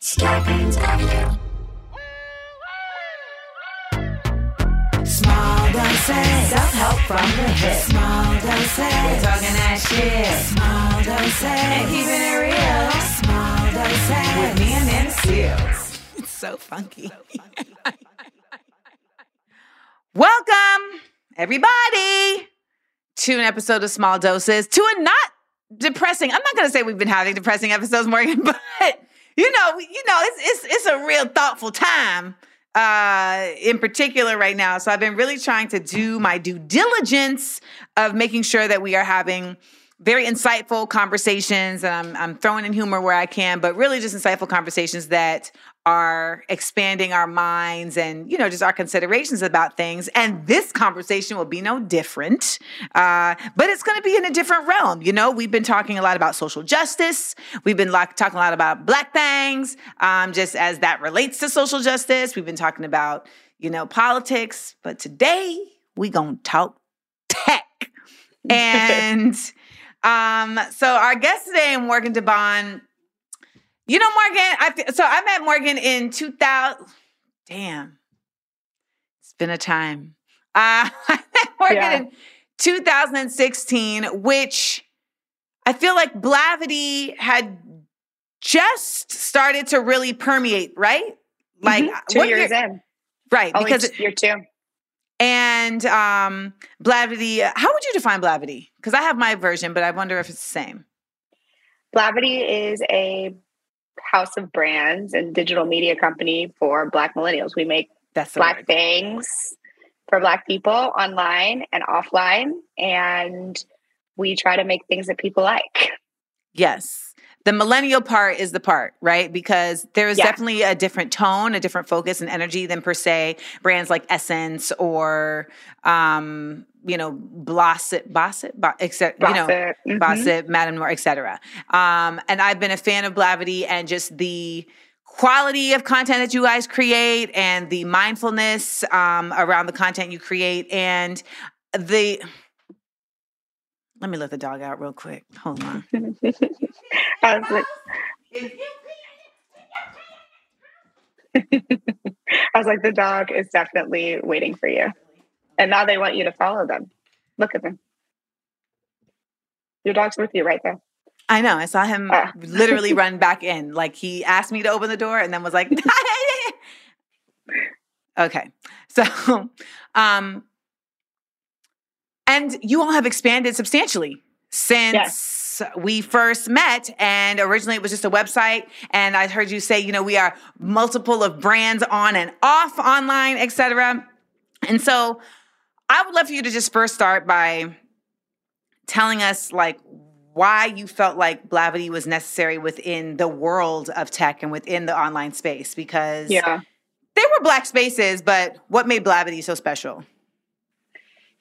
Scarpins Avenue. Small doses. Self-help from the hip. Small doses. We're talking that shit. Small doses. And keeping it real. Small doses. With me and Nana Seals. It's so funky. Welcome, everybody, to an episode of Small Doses, to a not depressing. I'm not going to say we've been having depressing episodes, Morgan, but you know, you know, it's it's it's a real thoughtful time uh in particular right now. So I've been really trying to do my due diligence of making sure that we are having very insightful conversations and I'm I'm throwing in humor where I can, but really just insightful conversations that are expanding our minds and you know just our considerations about things. And this conversation will be no different uh, but it's going to be in a different realm. You know we've been talking a lot about social justice. We've been like, talking a lot about black things um, just as that relates to social justice. We've been talking about you know politics. But today we're gonna talk tech. And um, so our guest today in Morgan DeBaun you know, Morgan, I so I met Morgan in 2000. Damn. It's been a time. Uh, I met Morgan Yeah. in 2016, which I feel like Blavity had just started to really permeate, right? Like Mhm. two years year- in. Right. Only because t- year two. and um Blavity, how would you define Blavity? Because I have my version, but I wonder if it's the same. Blavity is a house of brands and digital media company for Black millennials. We make That's Black word. things for Black people online and offline, and we try to make things that people like. Yes. The millennial part is the part, right? Because there is Yeah. definitely a different tone, a different focus and energy than per se brands like Essence or um, you know, Blossom, Bosset, Bo- except you know. Mhm. Bossip, Madame Noire, etc. Um, and I've been a fan of Blavity and just the quality of content that you guys create and the mindfulness um, around the content you create and the let me let the dog out real quick. Hold on. I was like, I was like, the dog is definitely waiting for you. And now they want you to follow them. Look at them. Your dog's with you right there. I know. I saw him Ah. literally run back in. Like he asked me to open the door and then was like, okay. So, um, and you all have expanded substantially since we first met. And originally it was just a website. And I heard you say, you know, we are multiple of brands on and off online, et cetera. And so I would love for you to just first start by telling us like why you felt like Blavity was necessary within the world of tech and within the online space because Yeah. they were black spaces, but what made Blavity so special?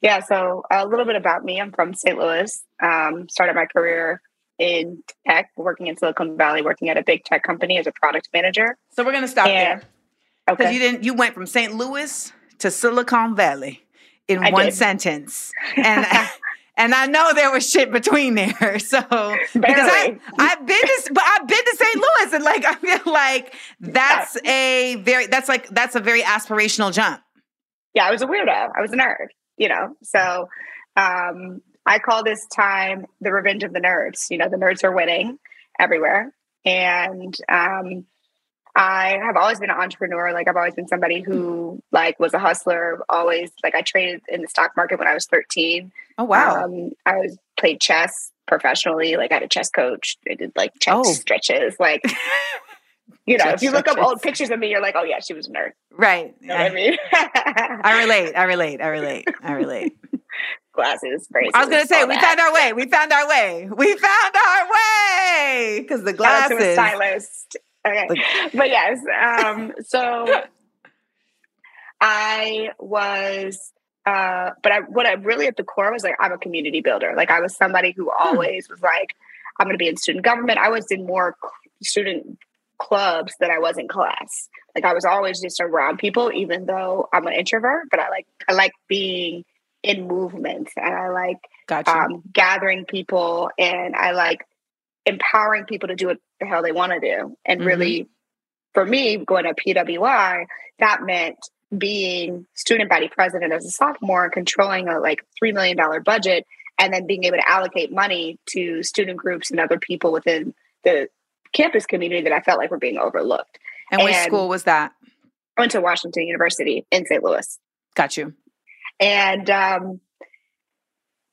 Yeah. So a little bit about me. I'm from St. Louis. Um, started my career in tech, working in Silicon Valley, working at a big tech company as a product manager. So we're gonna stop And- there because Okay. you didn't. You went from St. Louis to Silicon Valley in I one did. sentence, and and I know there was shit between there. So because I I've been to but I've been to St. Louis, and like I feel like that's a very that's like that's a very aspirational jump. yeah, I was a weirdo. I was a nerd, you know. So um, I call this time the revenge of the nerds. You know, the nerds are winning everywhere. And um, I have always been an entrepreneur. Like I've always been somebody who like was a hustler, always like I traded in the stock market when I was 13. Oh wow. Um, I was played chess professionally. Like I had a chess coach. I did like chess Oh. stretches. Like you know, Chess if you look up old pictures of me, you're like, oh yeah, she was a nerd. right. You know what I mean? I relate. I relate. I relate. I relate. Glasses, braces. I was gonna say we that. found our way. We found our way. We found our way because the Shout out to a glasses. stylist. Okay. but yes, um, so I was uh, but I, what I really at the core was like, I'm a community builder. Like I was somebody who Hmm. always was like, I'm going to be in student government. I was in more student clubs than I was in class. Like I was always just around people, even though I'm an introvert. But I like I like being in movement, and I like Gotcha. um, gathering people, and I like empowering people to do what the hell they want to do. And Mhm. really, for me, going to PWI, that meant being student body president as a sophomore and controlling a like $3 million budget and then being able to allocate money to student groups and other people within the campus community that I felt like were being overlooked. and which school was that? I went to Washington University in St. Louis. Got you. And um,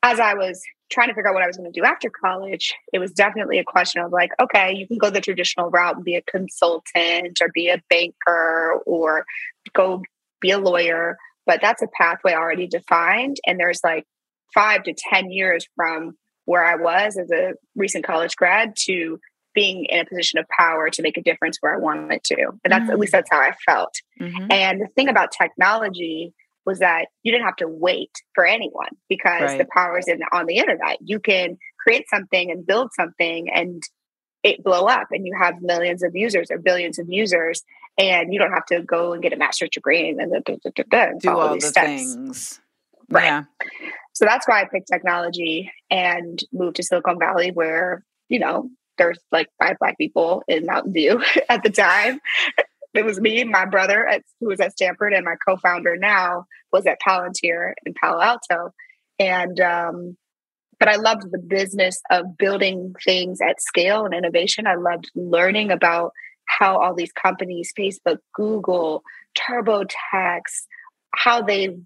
as I was trying to figure out what I was going to do after college, it was definitely a question of like, okay, you can go the traditional route and be a consultant or be a banker or go be a lawyer, but that's a pathway already defined. And there's like five to 10 years from where I was as a recent college grad to being in a position of power to make a difference where I wanted to. And that's at Mm. least that's how I felt. Mhm. And the thing about technology was that you didn't have to wait for anyone because the power is in on the internet. You can create something and build something and it blow up and you have millions of users or billions of users and you don't have to go and get a master's degree and then da- da- da- da- da, and Do follow all these the steps. things. Right. Yeah. So that's why I picked technology and moved to Silicon Valley where, you know, there's like five black people in Mountain View at the time. It was me, my brother, at, who was at Stanford, and my co-founder now was at Palantir in Palo Alto. And um, but I loved the business of building things at scale and innovation. I loved learning about how all these companies, Facebook, Google, TurboTax, how they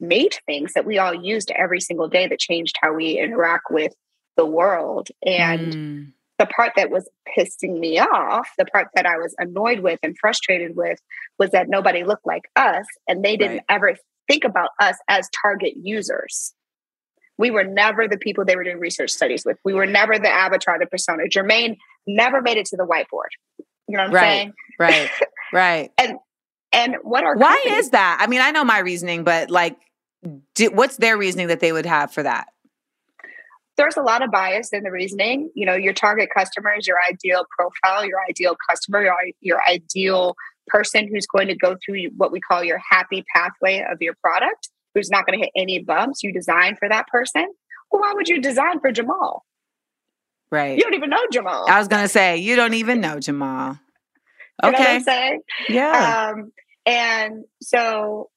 made things that we all used every single day that changed how we interact with the world. And Mm. The part that was pissing me off, the part that I was annoyed with and frustrated with, was that nobody looked like us and they didn't Right. ever think about us as target users. We were never the people they were doing research studies with. We were never the avatar, the persona. Jermaine never made it to the whiteboard. You know what I'm Right. saying? Right. Right. And and what are Why companies- is that? I mean, I know my reasoning, but like, do, what's their reasoning that they would have for that? There's a lot of bias in the reasoning. You know, your target customer is your ideal profile, your ideal customer, your, your ideal person who's going to go through what we call your happy pathway of your product, who's not going to hit any bumps. You design for that person. Well, why would you design for Jamal? Right. You don't even know Jamal. I was gonna say you don't even know Jamal. You know what Okay. I'm saying? Yeah. Um, and so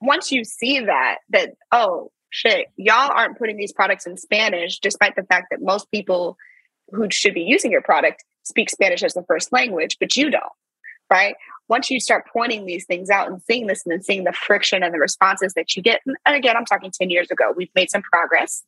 once you see that, that, oh shit, y'all aren't putting these products in Spanish, despite the fact that most people who should be using your product speak Spanish as the first language, but you don't, right? Once you start pointing these things out and seeing this and then seeing the friction and the responses that you get, and again, I'm talking 10 years ago, we've made some progress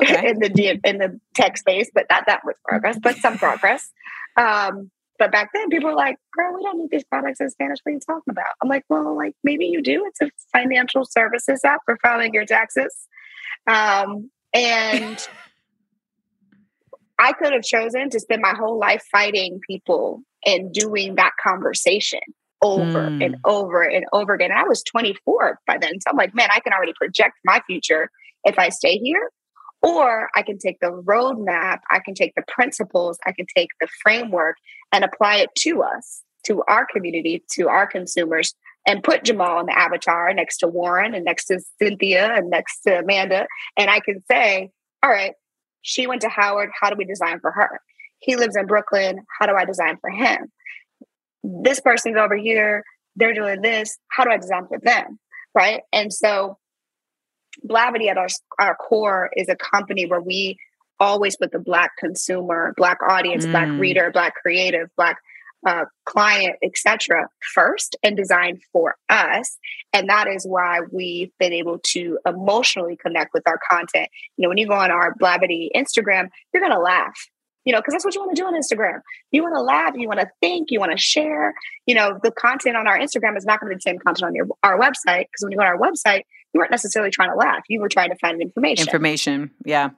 Okay. in the in the tech space, but not that much progress, but some progress. Um, but back then, people were like, "Girl, we don't need these products in Spanish. What are you talking about?" I'm like, "Well, like maybe you do. It's a financial services app for filing your taxes." Um, and I could have chosen to spend my whole life fighting people and doing that conversation over Mm. and over and over again. And I was 24 by then. So I'm like, man, I can already project my future if I stay here. Or I can take the roadmap, I can take the principles, I can take the framework and apply it to us, to our community, to our consumers, and put Jamal in the avatar next to Warren and next to Cynthia and next to Amanda. And I can say, all right, she went to Howard. How do we design for her? He lives in Brooklyn. How do I design for him? This person's over here. They're doing this. How do I design for them? Right. And so Blavity at our, our core is a company where we always put the Black consumer, Black audience, Black Mm. reader, Black creative, Black uh, client, etc., first and design for us. And that is why we've been able to emotionally connect with our content. You know, when you go on our Blavity Instagram, you're going to laugh. You know, because that's what you want to do on Instagram. You want to laugh, you want to think, you want to share. You know, the content on our Instagram is not going to be the same content on your our website. Because when you go on our website, you weren't necessarily trying to laugh. You were trying to find information. Information. Yeah.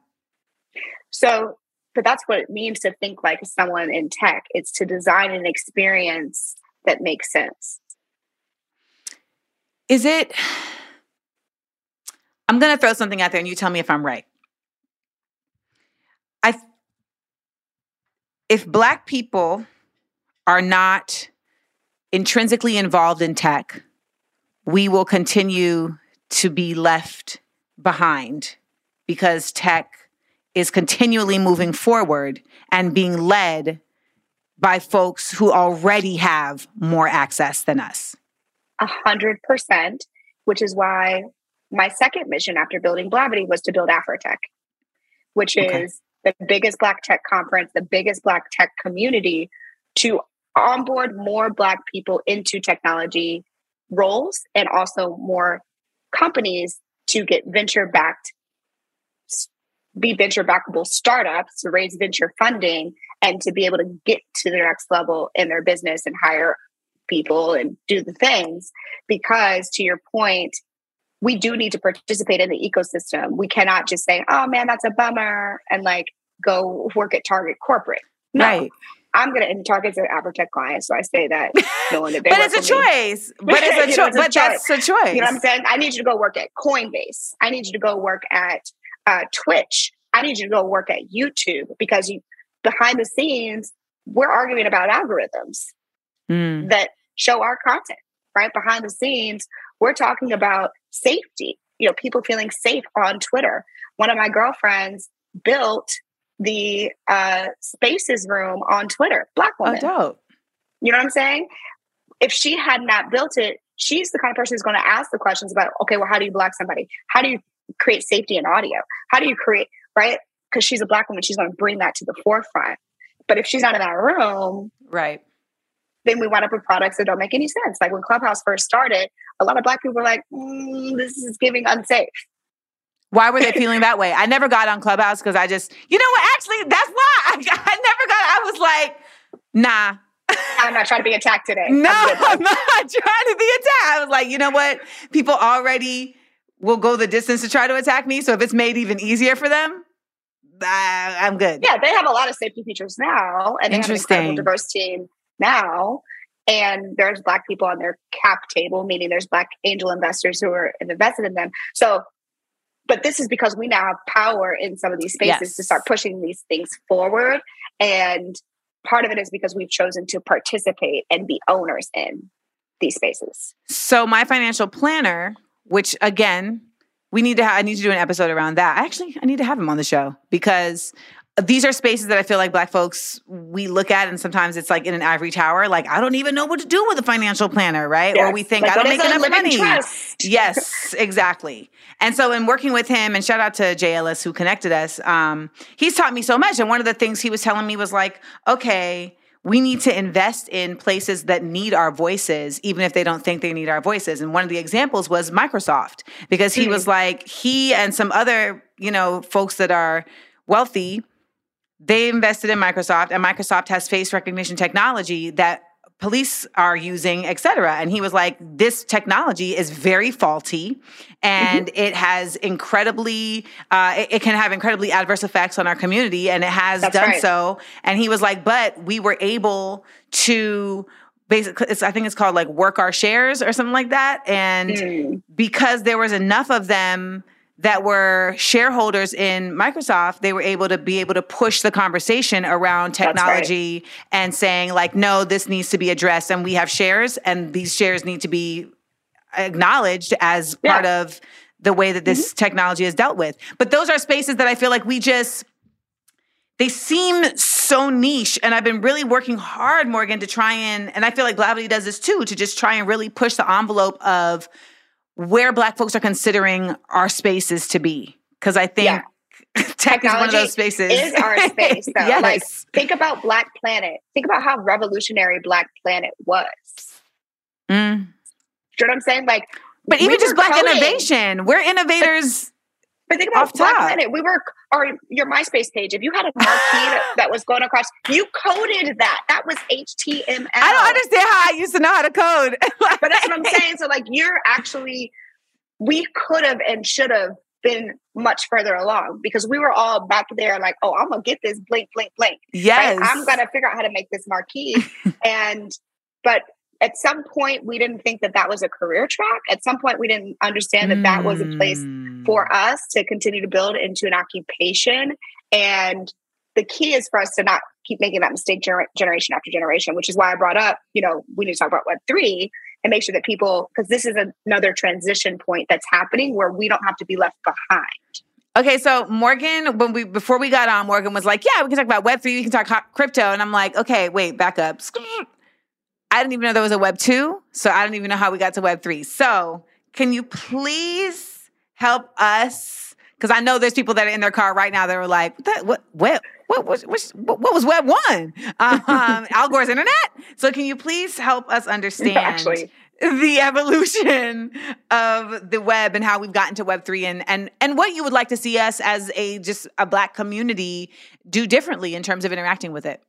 So but that's what it means to think like someone in tech. It's to design an experience that makes sense. Is it? I'm going to throw something out there and you tell me if I'm right. I if black people are not intrinsically involved in tech, we will continue to be left behind because tech is continually moving forward and being led by folks who already have more access than us. A hundred percent, which is why my second mission after building Blavity was to build Afrotech, which Okay. is the biggest Black tech conference, the biggest Black tech community to onboard more Black people into technology roles and also more companies to get venture backed, be venture backable startups to raise venture funding and to be able to get to the next level in their business and hire people and do the things. Because to your point, we do need to participate in the ecosystem. We cannot just say, oh man, that's a bummer, and like go work at Target corporate. No, Right. I'm going to, and Target's an Afrotech client, so I say that knowing that they But it's a choice. But it's a You know, choice. it's a But that's a choice. You know what I'm saying? I need you to go work at Coinbase. I need you to go work at uh, Twitch. I need you to go work at YouTube because you behind the scenes we're arguing about algorithms Mm. that show our content. Right behind the scenes, we're talking about safety. You know, people feeling safe on Twitter. One of my girlfriends built the uh, Spaces room on Twitter. Black Oh, woman. dope. You know what I'm saying? If she had not built it, she's the kind of person who's going to ask the questions about, okay, well, how do you block somebody? How do you create safety in audio? How do you create, right? Because she's a black woman, she's going to bring that to the forefront. But if she's not in that room, Right. then we wind up with products that don't make any sense. Like when Clubhouse first started, a lot of black people were like, mm, this is giving unsafe. Why were they feeling that way? I never got on Clubhouse because I just, you know what? Actually, that's why I, I never got. I was like, nah, I'm not trying to be attacked today. no, I'm. I'm not trying to be attacked. I was like, you know what? People already will go the distance to try to attack me. So if it's made even easier for them, I, I'm good. yeah, they have a lot of safety features now, and they have an incredible diverse team now. And there's black people on their cap table, meaning there's black angel investors who are invested in them. So, but this is because we now have power in some of these spaces Yes. to start pushing these things forward. And part of it is because we've chosen to participate and be owners in these spaces. So my financial planner, which again, we need to have, I need to do an episode around that. Actually, I need to have him on the show because these are spaces that I feel like black folks we look at and sometimes it's like in an ivory tower like I don't even know what to do with a financial planner, right? Or we think Like, I don't make enough money. trust? Yes, exactly. And so in working with him and shout out to JLS who connected us, um, he's taught me so much and one of the things he was telling me was like, okay, we need to invest in places that need our voices, even if they don't think they need our voices. And one of the examples was Microsoft, because he was mm-hmm. like, he and some other, you know, folks that are wealthy, they invested in Microsoft, and Microsoft has face recognition technology that police are using, et cetera. And he was like, this technology is very faulty and it has incredibly, uh, it, it can have incredibly adverse effects on our community and it has That's done right. so. And he was like, but we were able to basically, it's, I think it's called like work our shares or something like that. And Mm. because there was enough of them that were shareholders in Microsoft, they were able to be able to push the conversation around That's right. technology and saying like, no, this needs to be addressed, and we have shares, and these shares need to be acknowledged as Yeah. part of the way that this mm-hmm. technology is dealt with. But those are spaces that I feel like we just they seem so niche and i've been really working hard morgan to try and and i feel like Blavity does this too to just try and really push the envelope of where black folks are considering our spaces to be because i think Yeah. tech is one of Technology those spaces is our space though. yes Like think about Black Planet. Think about how revolutionary Black Planet was. Mm. Do you know what I'm saying? Like but we even just black coding. innovation we're innovators But think about Off Black top. Planet. We were, or your MySpace page. If you had a marquee that, that was going across, you coded that. That was HTML. i don't understand how i used to know how to code But that's what I'm saying. So, like, you're actually, we could have and should have been much further along because we were all back there like, oh, I'm gonna get this blink, blink, blink. right? Yes. I'm gonna figure out how to make this marquee. and but at some point we didn't think that that was a career track. At some point we didn't understand that that was a place Mm. for us to continue to build into an occupation. And the key is for us to not keep making that mistake gener- generation after generation, which is why I brought up, you know, we need to talk about Web3 and make sure that people, because this is another transition point that's happening where we don't have to be left behind. Okay, so Morgan, when we before we got on, Morgan was like, "Yeah, we can talk about Web three, we can talk crypto," and I'm like, "Okay, wait, back up." I didn't even know there was a Web two, so I don't even know how we got to Web three. So, can you please help us? Because I know there's people that are in their car right now that were like, "What? What? What? What was? What, what was Web one? Um, Al Gore's internet." So, can you please help us understand? Actually. the evolution of the web and how we've gotten to web 3 and and and what you would like to see us as a just a black community do differently in terms of interacting with it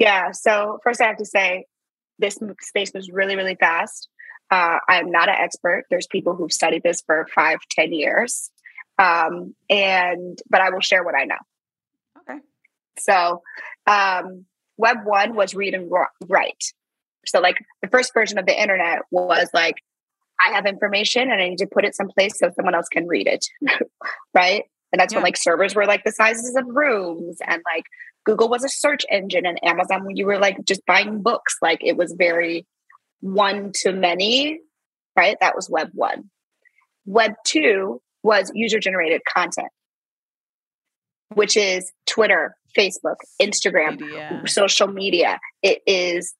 Yeah. So first, I have to say, this space was really, really fast. Uh, I'm not an expert. There's people who've studied this for five, ten years, um, and but I will share what I know. okay So, um, Web one was read and write. So, like the first version of the internet was like, I have information and I need to put it someplace so someone else can read it, right? And that's when like servers were like the sizes of rooms, and like Google was a search engine, and Amazon when you were like just buying books, like it was very one to many, right? That was Web one. Web two was user generated content, which is Twitter, Facebook, Instagram, Media. social media. It is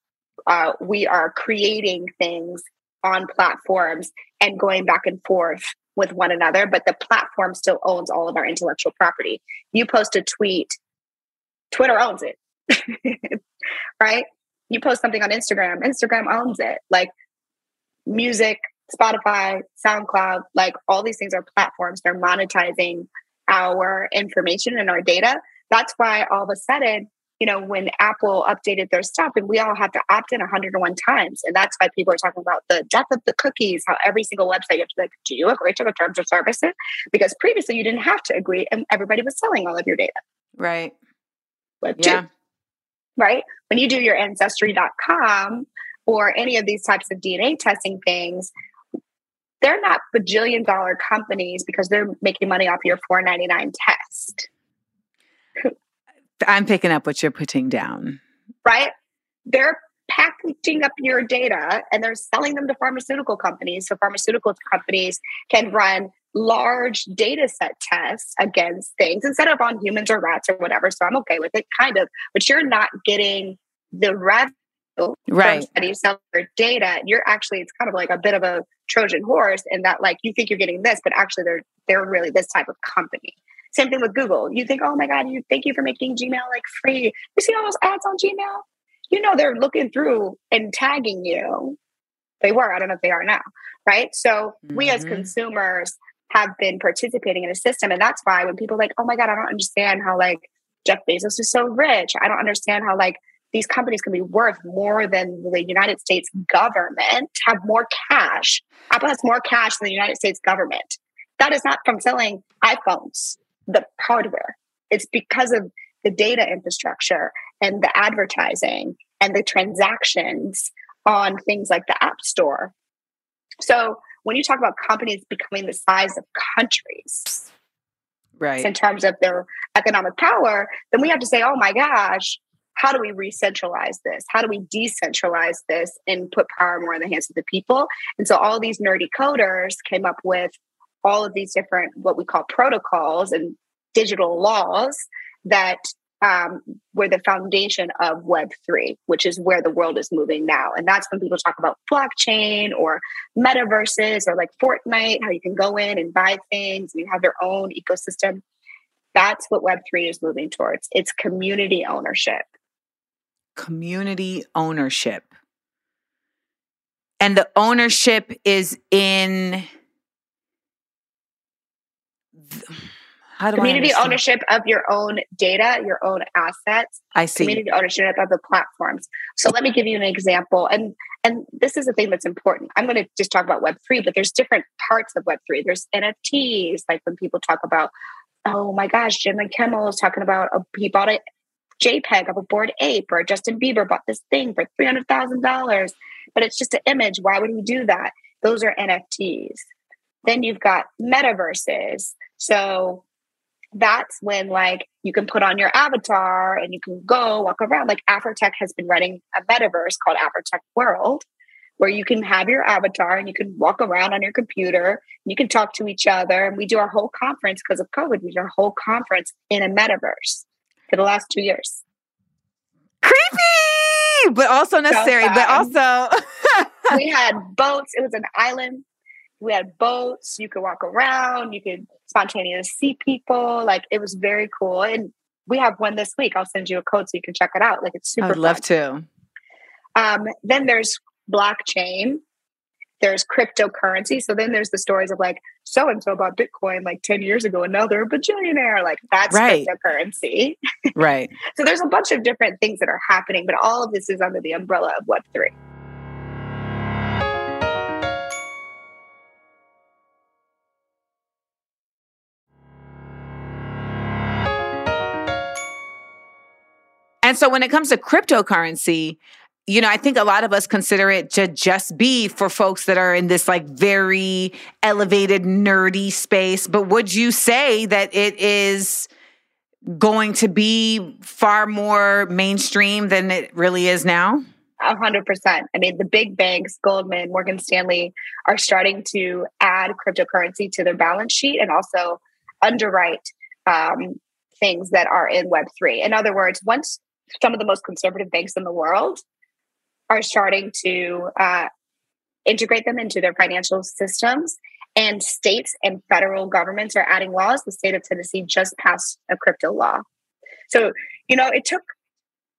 uh, we are creating things on platforms and going back and forth with one another, but the platform still owns all of our intellectual property. You post a tweet, Twitter owns it, right? You post something on Instagram, Instagram owns it. Like music, Spotify, SoundCloud, like all these things are platforms. They're monetizing our information and our data. That's why all of a sudden, you know, when Apple updated their stuff and we all had to opt in 101 times. And that's why people are talking about the death of the cookies, how every single website you have to be like, do you agree to the terms of services? Because previously you didn't have to agree and everybody was selling all of your data. right Web two, yeah right? When you do your ancestry.com or any of these types of DNA testing things, they're not bajillion dollar companies because they're making money off your 499 test. I'm picking up what you're putting down right? They're packaging up your data and they're selling them to pharmaceutical companies. So pharmaceutical companies can run large data set tests against things instead of on humans or rats or whatever. So I'm okay with it, kind of. But you're not getting the revenue Right. from you sell your data. You're actually it's kind of like a bit of a Trojan horse in that like you think you're getting this, but actually they're they're really this type of company. Same thing with Google. You think, oh my God, you thank you for making Gmail like free. You see all those ads on Gmail? You know they're looking through and tagging you. They were, I don't know if they are now, right? So we as Mhm. consumers have been participating in a system. And that's why when people are like, oh my God, I don't understand how like Jeff Bezos is so rich. I don't understand how like these companies can be worth more than the United States government, have more cash. Apple has more cash than the United States government. That is not from selling iPhones, the hardware. It's because of the data infrastructure and the advertising and the transactions on things like the App Store. So when you talk about companies becoming the size of countries, right, in terms of their economic power, then we have to say, oh my gosh, how do we re-centralize this? How do we decentralize this and put power more in the hands of the people? And so all these nerdy coders came up with all of these different what we call protocols and digital laws that um, were the foundation of Web3, which is where the world is moving now. And that's when people talk about blockchain or metaverses or like Fortnite, how you can go in and buy things and you have your own ecosystem. That's what Web3 is moving towards. It's community ownership. community ownership and the ownership is in How do community ownership of your own data, your own assets, I see. community ownership of the platforms. So let me give you an example. And and this is the thing that's important. I'm going to just talk about Web3, but there's different parts of Web3. There's NFTs, like when people talk about, oh my gosh, Jimmy Kimmel is talking about a, he bought a JPEG of a Bored Ape, or Justin Bieber bought this thing for three hundred thousand dollars, but it's just an image. Why would he do that? Those are NFTs. Then you've got metaverses. So that's when like you can put on your avatar and you can go walk around. Like Afrotech has been running a metaverse called Afrotech World, where you can have your avatar and you can walk around on your computer. And you can talk to each other. And we do our whole conference because of COVID. We do our whole conference in a metaverse for the last two years. Creepy, but also necessary. but also, we had boats. It was an island. We had boats. You could walk around. You could spontaneously see people. Like it was very cool. And we have one this week. I'll send you a code so you can check it out. Like it's super. I'd love to. Um, then there's blockchain. There's cryptocurrency. So then there's the stories of like so and so bought Bitcoin like 10 years ago and now they're a bajillionaire. Like that's Right. cryptocurrency. Right. So there's a bunch of different things that are happening, but all of this is under the umbrella of Web3. And so when it comes to cryptocurrency, you know, I think a lot of us consider it to just be for folks that are in this like very elevated, nerdy space. But would you say that it is going to be far more mainstream than it really is now? A hundred percent. I mean, the big banks, Goldman, Morgan Stanley, are starting to add cryptocurrency to their balance sheet and also underwrite um, things that are in Web three. In other words, once some of the most conservative banks in the world are starting to uh, integrate them into their financial systems, and states and federal governments are adding laws. The state of Tennessee just passed a crypto law. So, you know, it took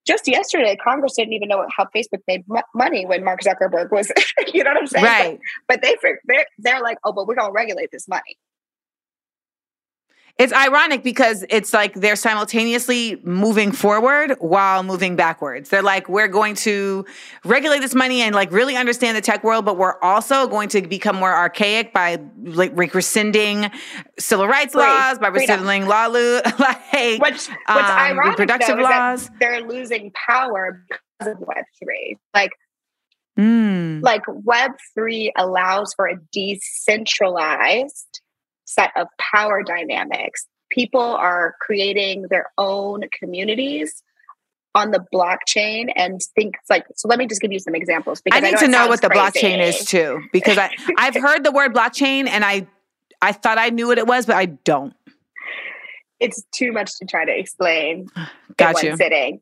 just yesterday, Congress didn't even know how Facebook made m- money when Mark Zuckerberg was, you know what I'm saying? Right. But, but they, they're, they're like, oh, but we're going to regulate this money. It's ironic because it's like they're simultaneously moving forward while moving backwards. They're like, we're going to regulate this money and like really understand the tech world, but we're also going to become more archaic by like rescinding civil rights Free. laws, by rescinding law, lo- like What's, what's um, ironic, reproductive though, laws. they're losing power because of Web3. Like, Mm. like Web3 allows for a decentralized set of power dynamics. People are creating their own communities on the blockchain and think like so let me just give you some examples because I need know to know what the crazy. blockchain is too, because I I've heard the word blockchain and I I thought I knew what it was, but I don't. it's too much to try to explain Got in you. one sitting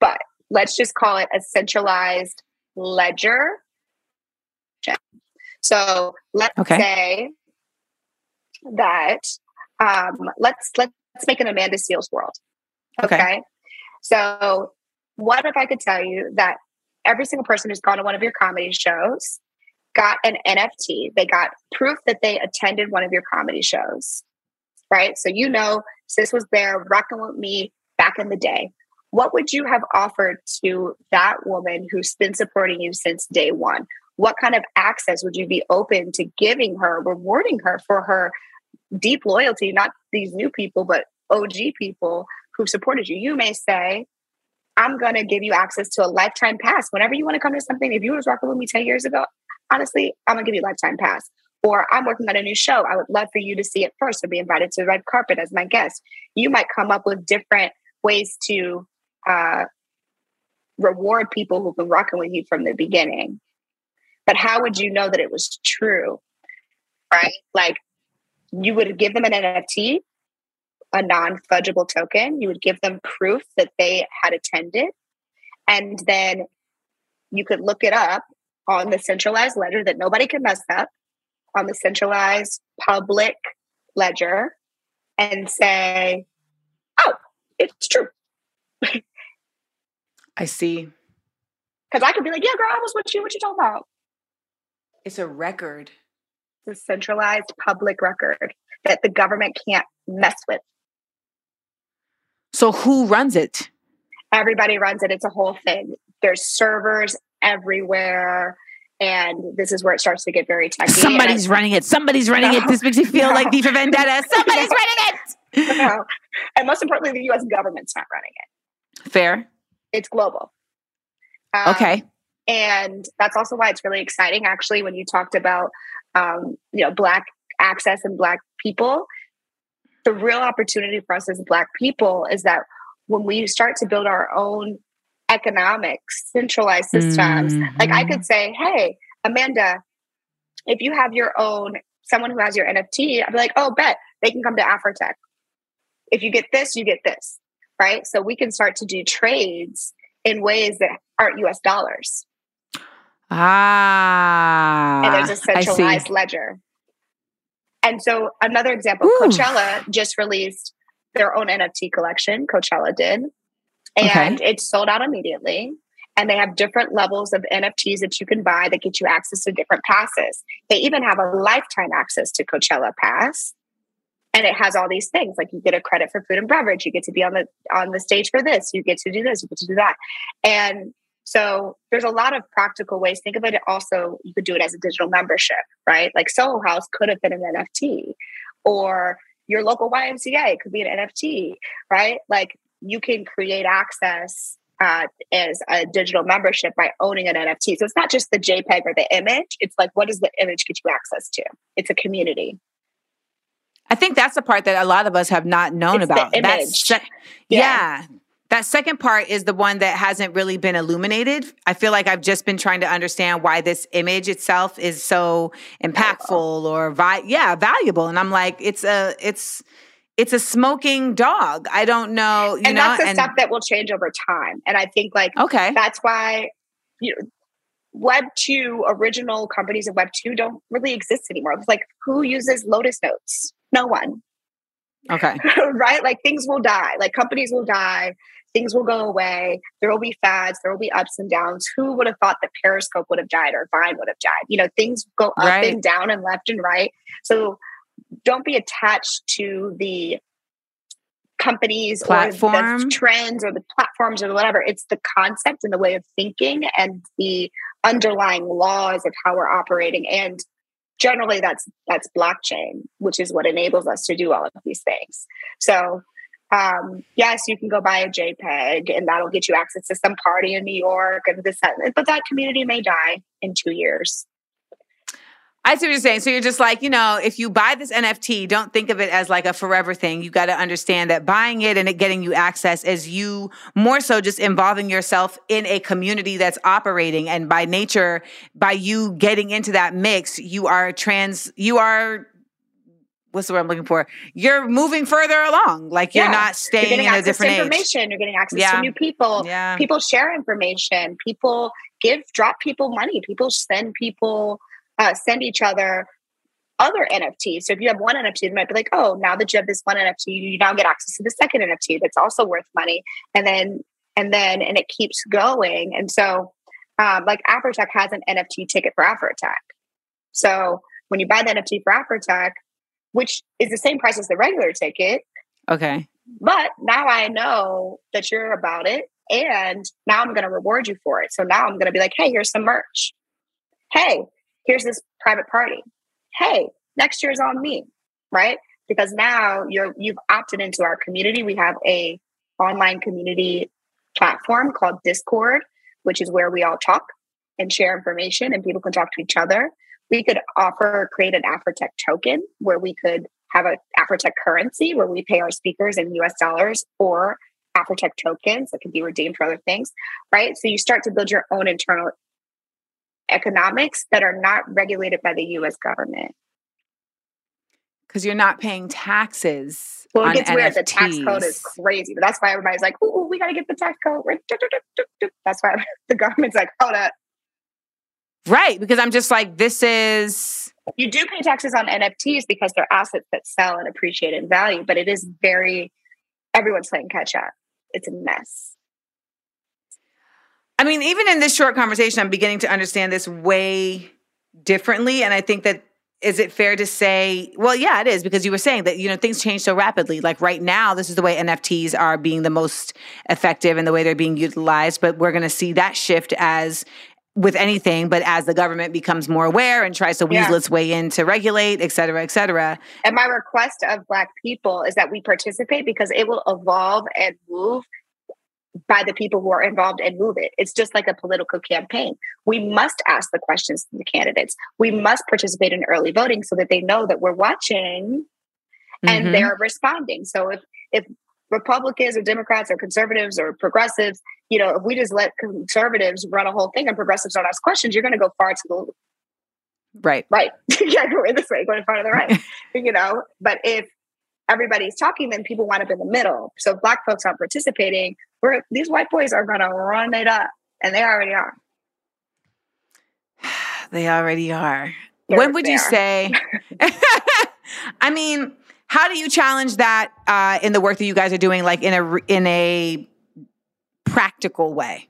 but let's just call it a centralized ledger so let's Okay. say that um, let's let's make an Amanda Seales world. Okay. So what if I could tell you that every single person who's gone to one of your comedy shows got an NFT? They got proof that they attended one of your comedy shows. Right. So you know sis was there rocking with me back in the day. What would you have offered to that woman who's been supporting you since day one? What kind of access would you be open to giving her, rewarding her for her deep loyalty, not these new people, but OG people who supported you? You may say, I'm going to give you access to a lifetime pass. Whenever you want to come to something, if you was rocking with me 10 years ago, honestly, I'm going to give you a lifetime pass. Or I'm working on a new show. I would love for you to see it first or be invited to the red carpet as my guest. You might come up with different ways to uh, reward people who've been rocking with you from the beginning. But how would you know that it was true? Right? Like you would give them an NFT, a non fungible token. You would give them proof that they had attended. And then you could look it up on the centralized ledger that nobody can mess up, on the centralized public ledger, and say, oh, it's true. I see. Because I could be like, yeah, girl, I was with you. What you talking about? It's a record. A centralized public record that the government can't mess with. So who runs it? Everybody runs it. It's a whole thing. There's servers everywhere. And this is where it starts to get very techy. Somebody's running it. Somebody's running no, it. This makes me feel no. like V for Vendetta. Somebody's running it. no. And most importantly, the US government's not running it. Fair. It's global. Um, okay. And that's also why it's really exciting, actually, when you talked about, um, you know, Black access and Black people. The real opportunity for us as Black people is that when we start to build our own economics, centralized systems, mm-hmm. like I could say, hey, Amanda, if you have your own, someone who has your NFT, I'd be like, oh, bet they can come to Afrotech. If you get this, you get this, right? So we can start to do trades in ways that aren't US dollars. Ah. And there's a centralized ledger. And so another example, Ooh. Coachella just released their own NFT collection. Coachella did. And okay. it's sold out immediately. And they have different levels of NFTs that you can buy that get you access to different passes. They even have a lifetime access to Coachella Pass. And it has all these things like you get a credit for food and beverage, you get to be on the on the stage for this, you get to do this, you get to do that. And so there's a lot of practical ways. Think of it also, you could do it as a digital membership, right? Like Soho House could have been an NFT, or your local YMCA could be an NFT, right? Like you can create access uh, as a digital membership by owning an NFT. So it's not just the JPEG or the image. It's like, what does the image get you access to? It's a community. I think that's the part that a lot of us have not known it's about. The image. That's, yeah. yeah. That second part is the one that hasn't really been illuminated. I feel like I've just been trying to understand why this image itself is so impactful or vi- yeah, valuable. And I'm like, it's a it's it's a smoking dog. I don't know, you and know, that's the and, stuff that will change over time. And I think like okay, that's why you know Web two original companies of Web two don't really exist anymore. It's like who uses Lotus Notes? No one. Okay. right? Like things will die. Like companies will die things will go away. There will be fads. There will be ups and downs. Who would have thought that Periscope would have died or Vine would have died? You know, things go up right. and down and left and right. So don't be attached to the companies Platform. or the trends or the platforms or whatever. It's the concept and the way of thinking and the underlying laws of how we're operating. And generally that's that's blockchain, which is what enables us to do all of these things. So um, yes, you can go buy a JPEG and that'll get you access to some party in New York and this, but that community may die in two years. I see what you're saying. So you're just like, you know, if you buy this NFT, don't think of it as like a forever thing. You got to understand that buying it and it getting you access is you more so just involving yourself in a community that's operating. And by nature, by you getting into that mix, you are trans, you are what's the word I'm looking for? You're moving further along. Like you're not staying you're in a different to information. Age. You're getting access yeah. to new people. Yeah. People share information. People give, drop people money. People send people, uh, send each other other NFTs. So if you have one NFT, it might be like, oh, now that you have this one NFT, you now get access to the second NFT that's also worth money. And then, and then, and it keeps going. And so, um, like Afrotech has an NFT ticket for Afrotech. So when you buy the NFT for Afrotech, which is the same price as the regular ticket. Okay. But now I know that you're about it. And now I'm going to reward you for it. So now I'm going to be like, hey, here's some merch. Hey, here's this private party. Hey, next year's on me. Right. Because now you're you've opted into our community. We have a online community platform called Discord, which is where we all talk and share information and people can talk to each other we could offer create an Afrotech token where we could have a Afrotech currency where we pay our speakers in US dollars or Afrotech tokens that can be redeemed for other things, right? So you start to build your own internal economics that are not regulated by the US government. Because you're not paying taxes. Well, it gets NFTs. weird. The tax code is crazy, but that's why everybody's like, "Ooh, we got to get the tax code." That's why the government's like, "Hold up, Right. Because I'm just like, this is. You do pay taxes on NFTs because they're assets that sell and appreciate in value, but it is very, everyone's playing catch up. It's a mess. I mean, even in this short conversation, I'm beginning to understand this way differently. And I think that is it fair to say well yeah it is because you were saying that you know things change so rapidly like right now this is the way nfts are being the most effective and the way they're being utilized but we're going to see that shift as with anything but as the government becomes more aware and tries to weasel Yeah. its way in to regulate et cetera et cetera And my request of Black people is that we participate because it will evolve and move by the people who are involved and move it. It's just like a political campaign. We must ask the questions to the candidates. We must participate in early voting so that they know that we're watching and Mhm. they're responding. So if if Republicans or Democrats or conservatives or progressives, you know, if we just let conservatives run a whole thing and progressives don't ask questions, you're going to go far to the right right. Right. Yeah, go this way, go in front of the right. you know, but if everybody's talking, then people wind up in the middle. So if black folks aren't participating, we're these white boys are gonna run it up. And they already are. they already are They're when would you there. say i mean how do you challenge that uh, in the work that you guys are doing like in a in a practical way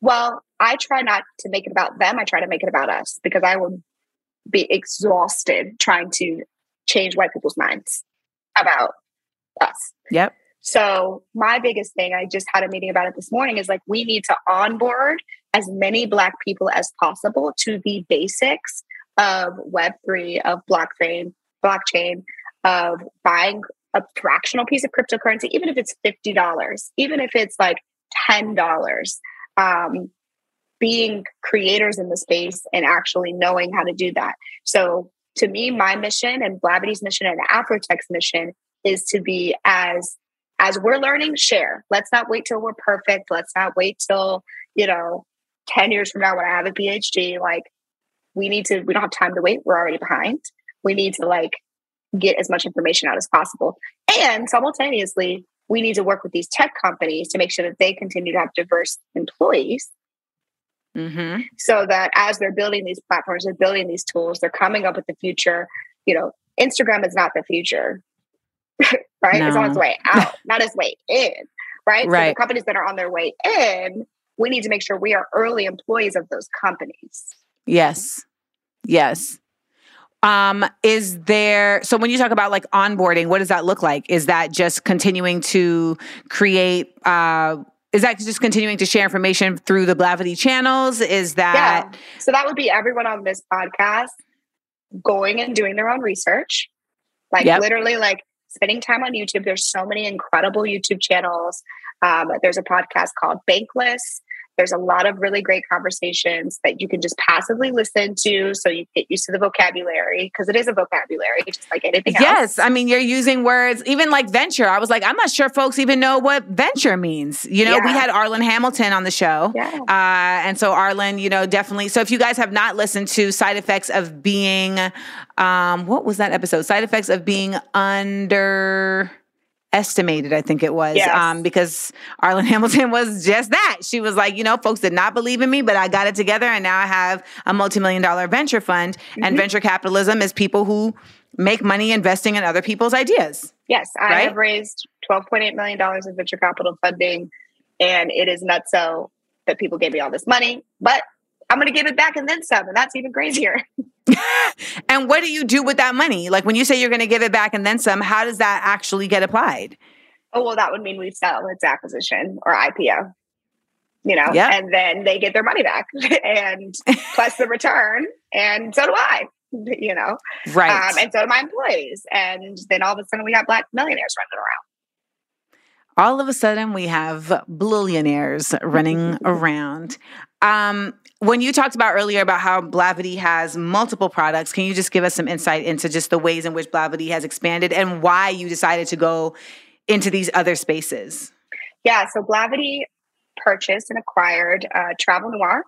Well, I try not to make it about them. I try to make it about us because I would be exhausted trying to change white people's minds about us. yep So my biggest thing, I just had a meeting about it this morning, is like we need to onboard as many Black people as possible to the basics of Web three, of blockchain, blockchain, of buying a fractional piece of cryptocurrency, even if it's fifty dollars, even if it's like ten dollars. Um, being creators in the space and actually knowing how to do that. So to me, my mission and Blavity's mission and Afrotech's mission is to be as as we're learning, share. Let's not wait till we're perfect. Let's not wait till, you know, 10 years from now when I have a PhD. Like we need to, we don't have time to wait. We're already behind. We need to like get as much information out as possible. And simultaneously, we need to work with these tech companies to make sure that they continue to have diverse employees mm-hmm. so that as they're building these platforms, they're building these tools, they're coming up with the future. You know, Instagram is not the future, right? It's on its way out, not its way in, right? So Right. the companies that are on their way in, we need to make sure we are early employees of those companies. yes yes um is there so when you talk about like onboarding what does that look like is that just continuing to create uh is that just continuing to share information through the Blavity channels? Is that yeah. So that would be everyone on this podcast going and doing their own research. Like Yep. literally like spending time on YouTube. There's so many incredible YouTube channels. Um, there's a podcast called Bankless. There's a lot of really great conversations that you can just passively listen to so you get used to the vocabulary because it is a vocabulary, just like anything else. Yes, I mean you're using words even like venture. I was like, I'm not sure folks even know what venture means. You know, we had Arlan Hamilton on the show, Yeah. uh, and so Arlan, you know, definitely. So if you guys have not listened to side effects of being, um, what was that episode? Side effects of being under estimated i think it was Yes. um, because arlan hamilton was just that she was like you know folks did not believe in me but i got it together and now i have a multi-million dollar venture fund and Mm-hmm. venture capitalism is people who make money investing in other people's ideas Yes, I Right? have raised $12.8 million in venture capital funding, and it is not so that people gave me all this money, but I'm going to give it back and then some, and that's even crazier. and what do you do with that money like when you say you're going to give it back and then some how does that actually get applied Oh, well, that would mean we sell its acquisition or IPO, you know, Yep. and then they get their money back and plus the return, and so do I, you know, right um, and so do my employees. And then all of a sudden we got black millionaires running around. all of a sudden we have billionaires running around. Um, when you talked about earlier about how Blavity has multiple products, can you just give us some insight into just the ways in which Blavity has expanded and why you decided to go into these other spaces? Yeah, so Blavity purchased and acquired uh, Travel Noir,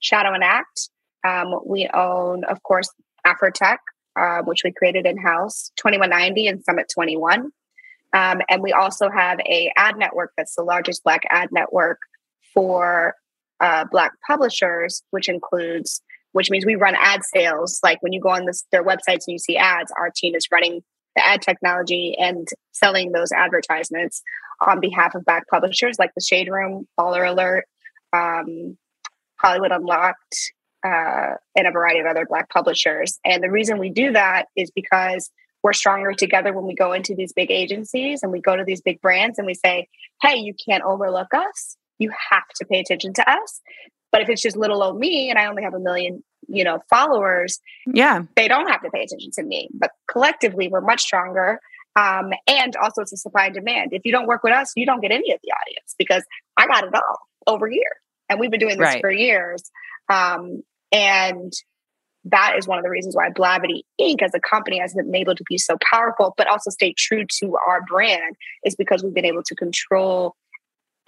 Shadow and Act. Um, we own, of course, Afrotech, uh, which we created in house, 21Ninety and Summit 21. Um, and we also have a ad network that's the largest Black ad network for uh, Black publishers, which includes, which means we run ad sales. Like when you go on this, their websites and you see ads, our team is running the ad technology and selling those advertisements on behalf of Black publishers like The Shade Room, Baller Alert, um, Hollywood Unlocked, uh, and a variety of other Black publishers. And the reason we do that is because we're stronger together when we go into these big agencies and we go to these big brands and we say, hey, you can't overlook us. You have to pay attention to us. But if it's just little old me and I only have a million, you know, followers, Yeah. they don't have to pay attention to me. But collectively, we're much stronger. Um, and also, it's a supply and demand. If you don't work with us, you don't get any of the audience because I got it all over here. And we've been doing this Right. for years. Um, and that is one of the reasons why Blavity Inc. as a company has been able to be so powerful, but also stay true to our brand, is because we've been able to control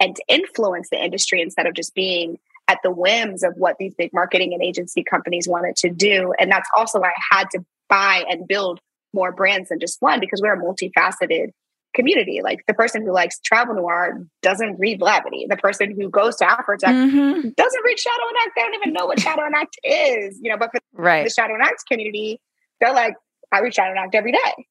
and to influence the industry instead of just being at the whims of what these big marketing and agency companies wanted to do. And that's also why I had to buy and build more brands than just one because we're a multifaceted community. Like the person who likes travel noir doesn't read Blavity. The person who goes to Afrotech Mhm. doesn't read Shadow and Act. They don't even know what Shadow and Act is. You know, but for the Shadow and Act community, they're like, I read Shadow and Act every day.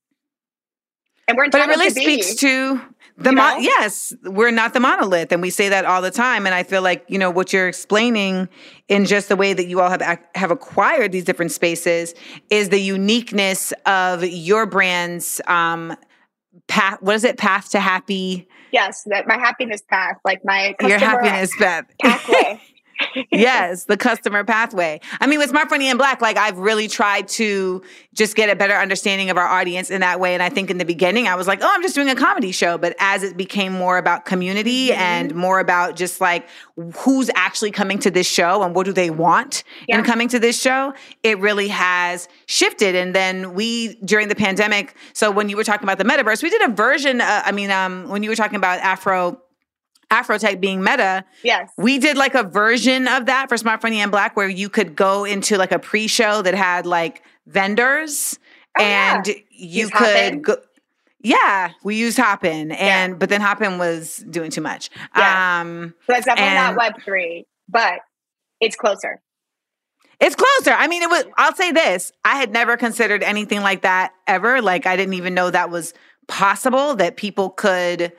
And we're But it really to speaks to the you know? yes, we're not the monolith, and we say that all the time. And I feel like you know what you're explaining in just the way that you all have have acquired these different spaces is the uniqueness of your brand's um, path. What is it? Path to happy. Yes, that my happiness path, like my Your happiness path. pathway. yes, the customer pathway. I mean, with Smart Funny and Black, like I've really tried to just get a better understanding of our audience in that way. And I think in the beginning, I was like, oh, I'm just doing a comedy show. But as it became more about community Mm-hmm. and more about just like who's actually coming to this show and what do they want Yeah. in coming to this show, it really has shifted. And then we, during the pandemic, so when you were talking about the metaverse, we did a version. Uh, I mean, um, when you were talking about Afro. Afrotech being meta, yes. we did like a version of that for Smart Funny and Black where you could go into like a pre-show that had like vendors Oh, yeah. and you Use could go yeah, we used Hopin and but then Hopin was doing too much. Yeah. Um So it's definitely and- not Web three, but it's closer. it's closer. I mean, it was I'll say this. I had never considered anything like that ever. Like I didn't even know that was possible that people could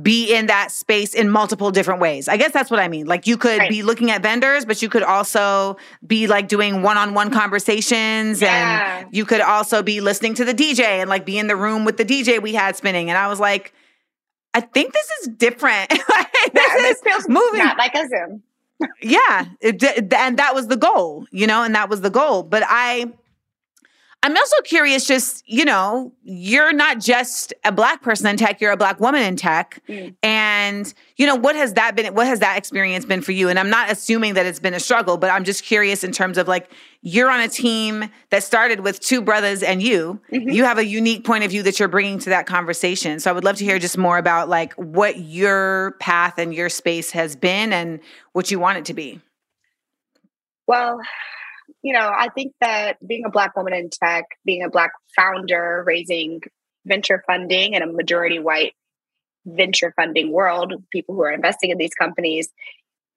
be in that space in multiple different ways. I guess that's what I mean. Like you could Right. be looking at vendors, but you could also be like doing one-on-one conversations Yeah. and you could also be listening to the DJ and like be in the room with the DJ we had spinning. And I was like, I think this is different. this Yeah, is feels moving not like a Zoom. yeah it, and that was the goal you know and that was the goal but i i'm also curious just you know you're not just a black person in tech you're a black woman in tech. Mm. and you know what has that been what has that experience been for you? And i'm not assuming that it's been a struggle but i'm just curious in terms of like you're on a team that started with two brothers and you. Mhm. you have a unique point of view that you're bringing to that conversation. So i would love to hear just more about like what your path and your space has been and what you want it to be. Well, you know, I think that being a Black woman in tech, being a Black founder, raising venture funding in a majority white venture funding world, people who are investing in these companies,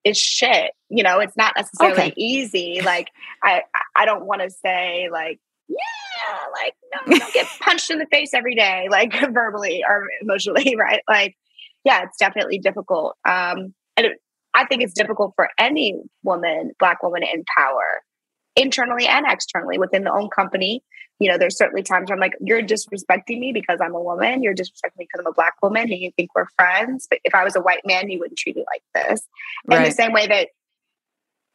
is shit. You know, it's not necessarily Okay. easy. Like, I, I don't want to say like, yeah, like no, don't get punched in the face every day, like verbally or emotionally, right? Like, yeah, it's definitely difficult. Um, and it, I think it's difficult for any woman, Black woman in power, internally and externally within the own company. You know, there's certainly times where I'm like, you're disrespecting me because I'm a woman. You're disrespecting me because I'm a Black woman and you think we're friends. But if I was a white man, you wouldn't treat me like this. In the same way that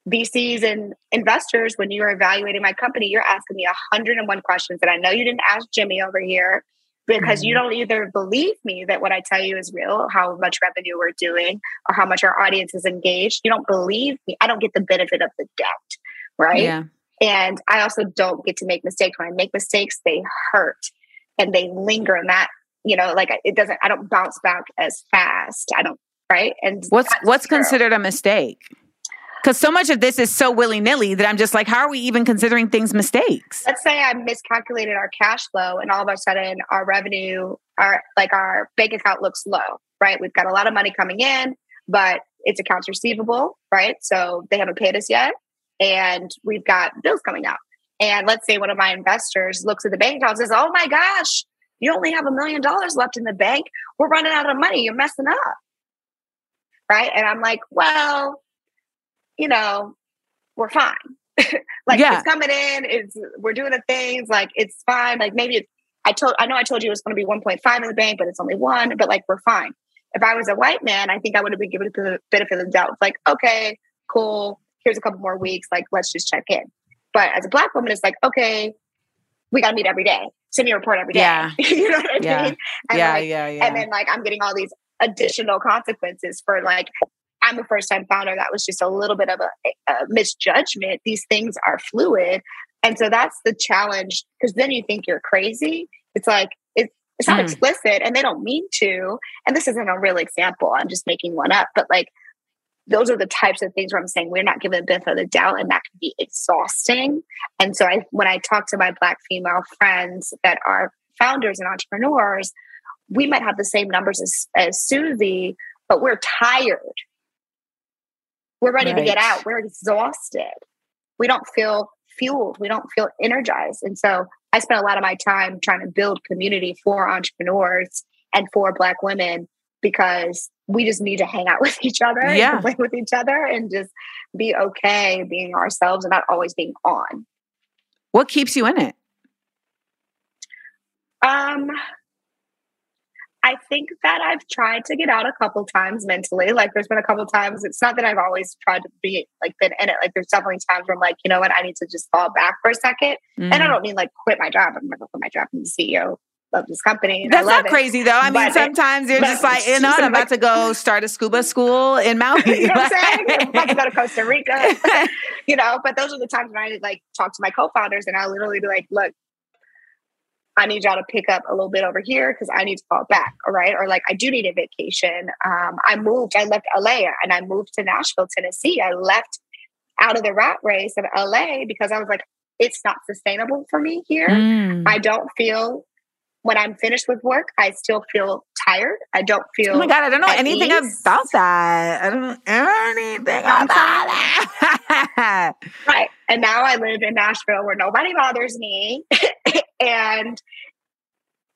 VCs and investors, when you're evaluating my company, you're asking me 101 questions that I know you didn't ask Jimmy over here because you mm-hmm. don't either believe me that what I tell you is real, how much revenue we're doing, or how much our audience is engaged. You don't believe me. I don't get the benefit of the doubt, right? Yeah. And I also don't get to make mistakes. When I make mistakes, they hurt and they linger. And that, you know, like it doesn't, I don't bounce back as fast. I don't, right? And What's what's true. considered a mistake? Because so much of this is so willy nilly that I'm just like, how are we even considering things mistakes? let's say I miscalculated our cash flow and all of a sudden our revenue, our like our bank account looks low, right? We've got a lot of money coming in, but it's accounts receivable, right? So they haven't paid us yet. And we've got bills coming out. And let's say one of my investors looks at the bank account and says, Oh my gosh, you only have a million dollars left in the bank. We're running out of money. You're messing up. Right. And I'm like, well, you know, we're fine. like Yeah. it's coming in, it's we're doing the things, like it's fine. Like maybe it's I told I know I told you it was gonna be 1.5 in the bank, but it's only one, but like we're fine. If I was a white man, I think I would have been given a benefit of the doubt. Like, okay, cool, here's a couple more weeks, like let's just check in. But as a black woman, it's like, okay, we gotta meet every day. Send me a report every day. Yeah. you know what I Yeah. mean? And yeah, like, yeah, yeah. and then like I'm getting all these additional consequences for like I'm a first time founder. That was just a little bit of a, a misjudgment. These things are fluid, and so that's the challenge. Because then you think you're crazy. It's like it, it's not Mm. explicit, and they don't mean to. And this isn't a real example. I'm just making one up. But like those are the types of things where I'm saying we're not given the benefit of the doubt, and that can be exhausting. And so I, when I talk to my black female friends that are founders and entrepreneurs, we might have the same numbers as, as Susie, but we're tired. We're ready to get out. We're exhausted. We don't feel fueled. We don't feel energized. And so I spent a lot of my time trying to build community for entrepreneurs and for Black women because we just need to hang out with each other Yeah. and play with each other and just be okay being ourselves and not always being on. what keeps you in it? Um, I think that I've tried to get out a couple times mentally. Like there's been a couple times. It's not that I've always tried to be like been in it. Like there's definitely times where I'm like, you know what, I need to just fall back for a second. And I Mhm. don't mean like quit my job. I'm not gonna quit my job. I'm the CEO of this company. That's not it. crazy though. I mean, But it- sometimes you're just like, you know, I'm like- about to go start a scuba school in Maui. you know what I'm saying? I'm about to go to Costa Rica. you know, but those are the times when I like talk to my co-founders and I literally be like, look, I need y'all to pick up a little bit over here because I need to fall back. All right. Or like I do need a vacation. Um, I moved, I left LA and I moved to Nashville, Tennessee. I left out of the rat race of LA because I was like, it's not sustainable for me here. Mm. I don't feel when I'm finished with work, I still feel tired. I don't feel Oh my god, I don't know anything ease. about that. I don't know anything about that. Right. And now I live in Nashville where nobody bothers me. and,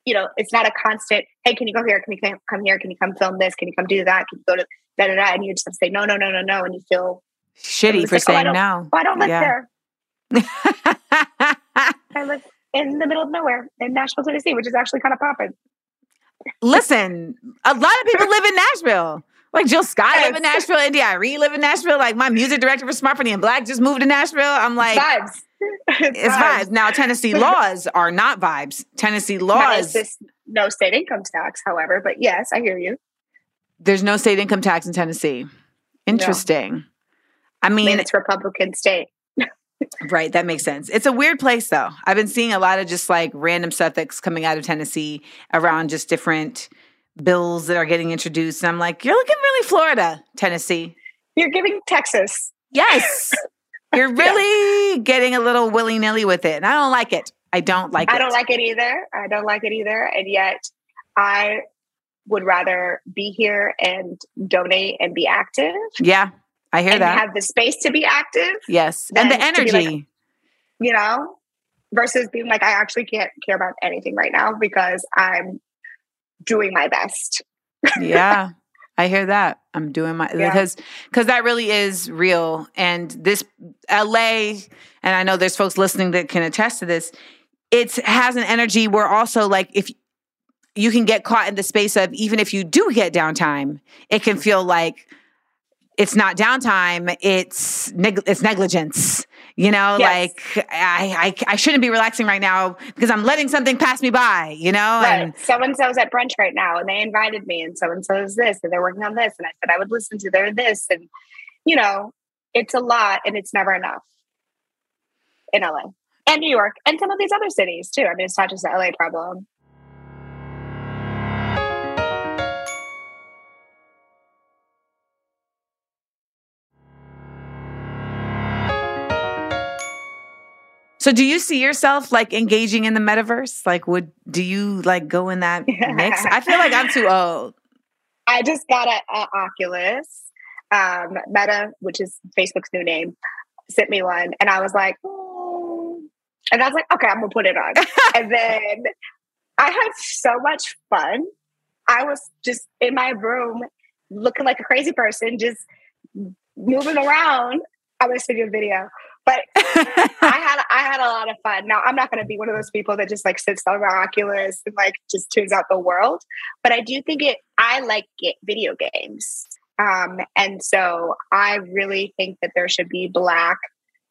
you know, it's not a constant, hey, can you go here? Can you come- here? Can you come film this? Can you come do that? Can you go to da da da? And you just have to say, no, no, no, no, no. And you feel, Shitty for like, oh, I saying no. well, I don't live Yeah. there. I live in the middle of nowhere in Nashville, Tennessee, which is actually kind of popping. Listen, a lot of people live in Nashville. Like Jill Scott live in Nashville, India.Arie live in Nashville. Like my music director for Smart Funny and Black just moved to Nashville. I'm like, vibes. it's vibes. Now Tennessee laws are not vibes. Tennessee laws, it's no state income tax, however, but yes, I hear you. there's no state income tax in Tennessee. Interesting. I I mean, mean, it's Republican state. Right, that makes sense. It's a weird place though. I've been seeing a lot of just like random stuff that's coming out of Tennessee around just different bills that are getting introduced. And I'm like, you're looking really Florida, Tennessee. You're giving Texas. Yes. You're really getting a little willy nilly with it. And I don't like it. I don't like I it. don't like it either. I don't like it either. And yet I would rather be here and donate and be active Yeah, I hear and that. have the space to be active, yes. And the be like- energy. you know, versus being like, I actually can't care about anything right now because I'm doing my best. yeah i hear that i'm doing my Yeah. because because that really is real and this la and i know there's folks listening that can attest to this it has an energy where also like if you can get caught in the space of even if you do get downtime it can feel like it's not downtime it's neg- it's negligence you know Yes. like I, I i shouldn't be relaxing right now because i'm letting something pass me by you know and Right. So and so's at brunch right now and they invited me and so and so's this and they're working on this. And I said I would listen to their this. And, you know, it's a lot and it's never enough in LA and New York and some of these other cities too. I mean, it's not just the LA problem. So do you see yourself like engaging in the metaverse? Like would do you like go in that mix? I feel like I'm too old. I just got a, a Oculus. Um, Meta, which is Facebook's new name, sent me one, and I was like, "Oh." and I was like, okay, I'm gonna put it on. and then I had so much fun. I was just in my room looking like a crazy person, just moving around. I was gonna send a video. But I had I had a lot of fun. Now I'm not going to be one of those people that just like sits on the Oculus and like just tunes out the world. But I do think it. I like get video games, um, and so I really think that there should be black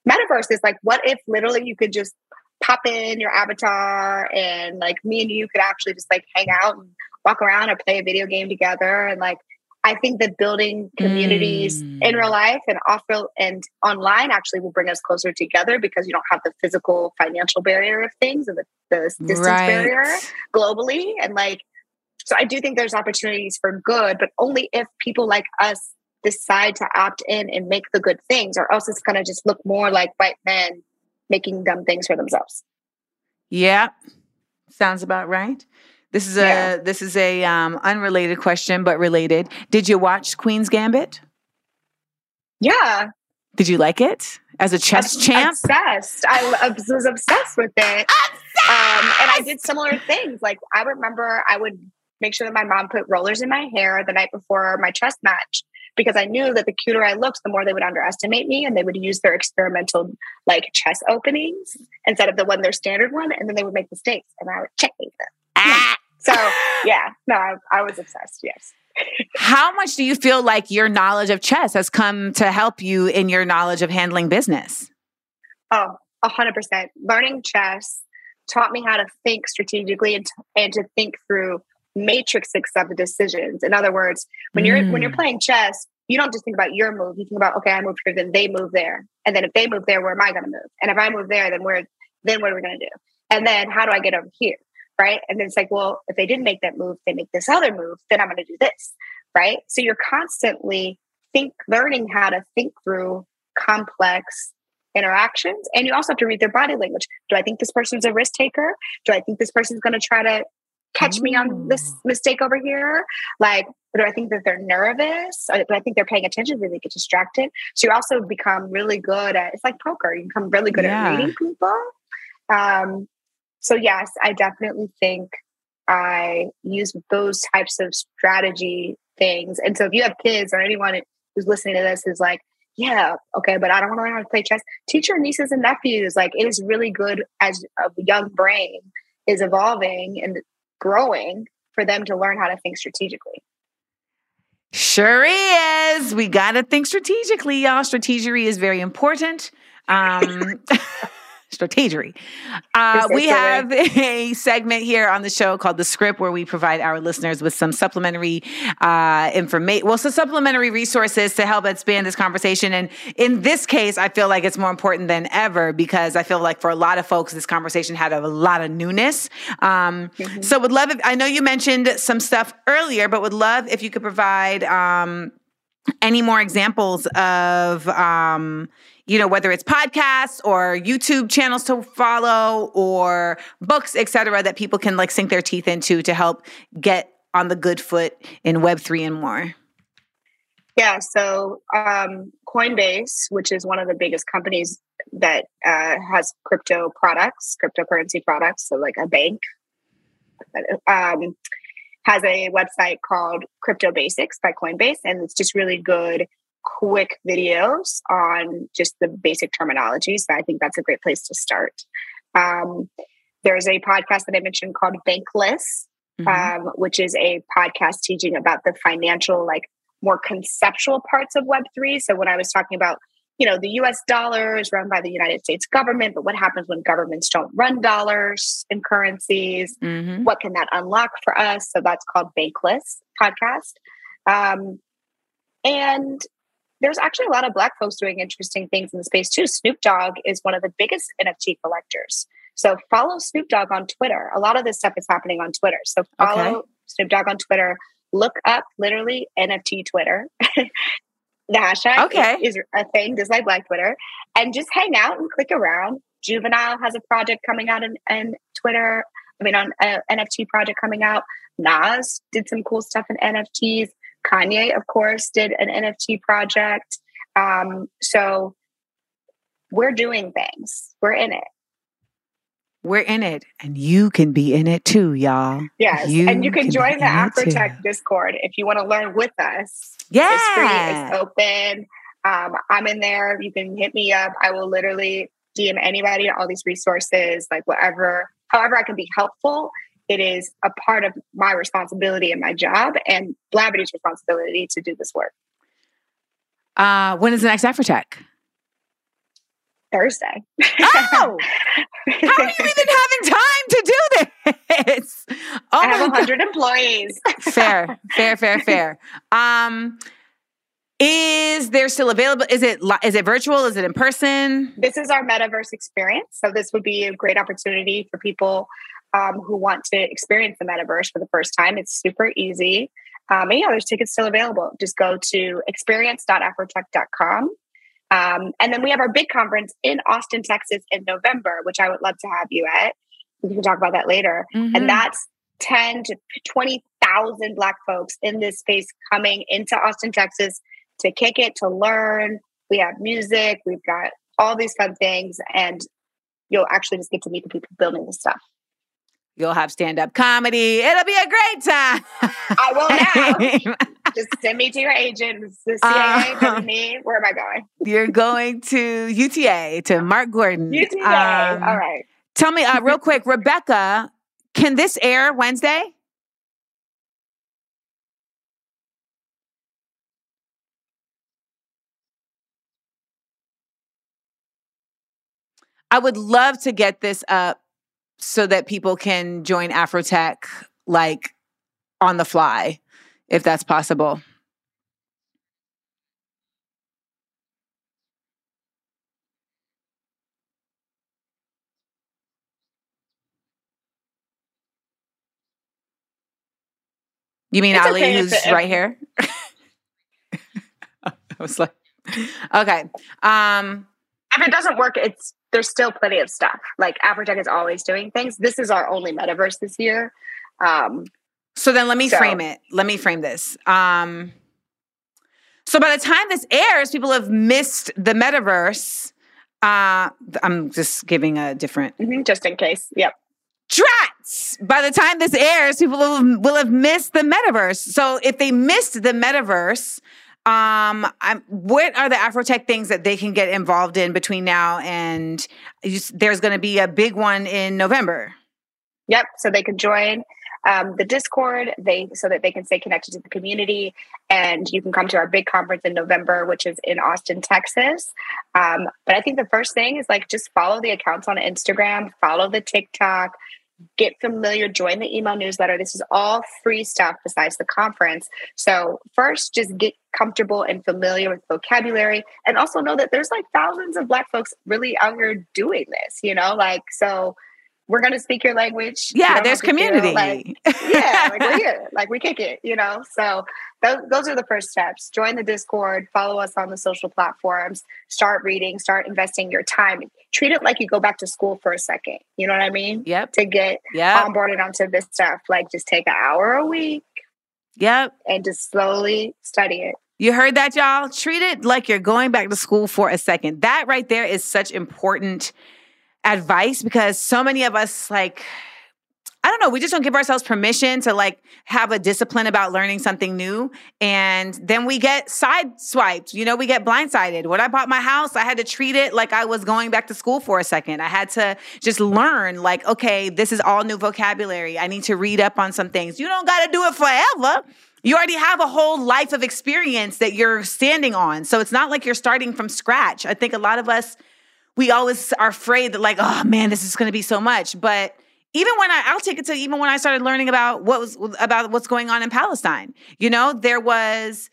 metaverses. Like, what if literally you could just pop in your avatar and like me and you could actually just like hang out and walk around and play a video game together and like I think that building communities mm. in real life and off real and online actually will bring us closer together because you don't have the physical financial barrier of things and the, the distance right. barrier globally. And like, so I do think there's opportunities for good, but only if people like us decide to opt in and make the good things, or else it's going to just look more like white men making dumb things for themselves. Yeah, sounds about right. This is a yeah. this is a um, unrelated question, but related. Did you watch Queen's Gambit? Yeah. Did you like it as a chess champ? Obsessed. I was obsessed with it. Um, and I did similar things. Like I remember, I would make sure that my mom put rollers in my hair the night before my chess match because I knew that the cuter I looked, the more they would underestimate me and they would use their experimental like chess openings instead of the one their standard one, and then they would make mistakes and I would checkmate them. Ah. So yeah, no, I, I was obsessed. Yes. How much do you feel like your knowledge of chess has come to help you in your knowledge of handling business? Oh, a hundred percent. Learning chess taught me how to think strategically and, t- and to think through matrices of decisions. In other words, when you're when you're mm. playing chess, you don't just think about your move. You think about, okay, I move here, then they move there, and then if they move there, where am I going to move? And if I move there, then where then what are we going to do? And then how do I get over here? Right? And then it's like, well, if they didn't make that move, they make this other move, then I'm going to do this, right? So you're constantly think learning how to think through complex interactions and you also have to read their body language. Do I think this person's a risk taker? Do I think this person's going to try to catch me on this mistake over here? Like, do I think that they're nervous? Or do I think they're paying attention? Do they get distracted? So you also become really good at it's like poker. You become really good yeah. at reading people. Um, so yes, I definitely think I use those types of strategy things. And so if you have kids or anyone who's listening to this is like, yeah, okay, but I don't want to learn how to play chess. Teach your nieces and nephews. Like it is really good as a young brain is evolving and growing for them to learn how to think strategically. Sure is. We got to think strategically, y'all. Strategery is very important. Um, strategery. Uh, we have a segment here on the show called The Script where we provide our listeners with some supplementary uh, information, well, some supplementary resources to help expand this conversation. And in this case, I feel like it's more important than ever because I feel like for a lot of folks, this conversation had a lot of newness. Um, mm-hmm. So would love if, I know you mentioned some stuff earlier, but would love if you could provide um, any more examples of, um, you know, whether it's podcasts or YouTube channels to follow or books, et cetera, that people can like sink their teeth into to help get on the good foot in Web3 and more? Yeah, so um, Coinbase, which is one of the biggest companies that uh, has crypto products, cryptocurrency products, so like a bank, um, has a website called Crypto Basics by Coinbase, and it's just really good quick videos on just the basic terminology. So I think that's a great place to start. Um, there's a podcast that I mentioned called Bankless, mm-hmm. um, which is a podcast teaching about the financial, like more conceptual parts of Web3. So when I was talking about, you know, the US dollar is run by the United States government, but what happens when governments don't run dollars and currencies? Mm-hmm. What can that unlock for us? So that's called Bankless podcast. Um, and there's actually a lot of black folks doing interesting things in the space too. Snoop Dogg is one of the biggest NFT collectors. So follow Snoop Dogg on Twitter. A lot of this stuff is happening on Twitter. So follow okay. Snoop Dogg on Twitter. Look up literally NFT Twitter. the hashtag okay. is, is a thing, just like Black Twitter, and just hang out and click around. Juvenile has a project coming out in, in Twitter. I mean, on uh, an NFT project coming out. Nas did some cool stuff in NFTs. Kanye, of course, did an NFT project. Um, so we're doing things. We're in it. We're in it, and you can be in it too, y'all. Yes, you and you can, can join the Afrotech Discord if you want to learn with us. Yeah, it's free. It's open. Um, I'm in there. You can hit me up. I will literally DM anybody all these resources, like whatever, however I can be helpful. It is a part of my responsibility and my job and Blavity's responsibility to do this work. Uh, when is the next Afrotech? Thursday. Oh, how are you even having time to do this? Oh I have my God. 100 employees. fair, fair, fair, fair. Um, is there still available? Is it is it virtual? Is it in person? this is our metaverse experience. So this would be a great opportunity for people um, who want to experience the metaverse for the first time. It's super easy. Um, and yeah, there's tickets still available. Just go to experience.afrotech.com. Um, and then we have our big conference in Austin, Texas in November, which I would love to have you at. We can talk about that later. Mhm. And that's 10 to 20,000 Black folks in this space coming into Austin, Texas to kick it, to learn. We have music, we've got all these fun things, and you'll actually just get to meet the people building this stuff. You'll have stand up comedy. It'll be a great time. I will now. Just send me to your agent, the CIA, Uh, me. Where am I going? You're going to UTA to Mark Gordon. UTA. Um, all right. Tell me uh, real quick, Rebecca, can this air Wednesday? I would love to get this up so that people can join Afrotech like on the fly, if that's possible. You mean It's Ali, okay who's it- right here? I was like, okay. Um, If it doesn't work, it's there's still plenty of stuff. Like Afrotech is always doing things. This is our only metaverse this year. Um, so then let me So- frame it. Let me frame this. Um, so by the time this airs, people have missed the metaverse. Uh, I'm just giving a different mhm, just in case. Yep. Drats! By the time this airs, people will, will have missed the metaverse. So if they missed the metaverse, um, I'm, what are the Afrotech things that they can get involved in between now and there's going to be a big one in November? Yep. So they can join um, the Discord. They so that they can stay connected to the community, and you can come to our big conference in November, which is in Austin, Texas. Um, but I think the first thing is like just follow the accounts on Instagram, follow the TikTok, get familiar, join the email newsletter. This is all free stuff besides the conference. So first, just get comfortable and familiar with vocabulary, and also know that there's like thousands of Black folks really out here doing this. You know, like so. We're gonna speak your language. Yeah, there's community. like- yeah, like we're here, like we kick it, you know. So those, those are the first steps. Join the Discord, follow us on the social platforms, start reading, start investing your time. Treat it like you go back to school for a second. You know what I mean? yep. To get Yep. onboarded onto this stuff, like just take an hour a week Yep. and just slowly study it. You heard that, y'all? Treat it like you're going back to school for a second. That right there is such important advice because so many of us, like, I don't know, we just don't give ourselves permission to like have a discipline about learning something new. And then we get sideswiped, you know, we get blindsided. When I bought my house, I had to treat it like I was going back to school for a second. I had to just learn, like, okay, this is all new vocabulary. I need to read up on some things. You don't got to do it forever. You already have a whole life of experience that you're standing on. So it's not like you're starting from scratch. I think a lot of us, we always are afraid that, like, oh man, this is going to be so much. But even when I, I'll take it to even when I started learning about what was about what's going on in Palestine, you know, there was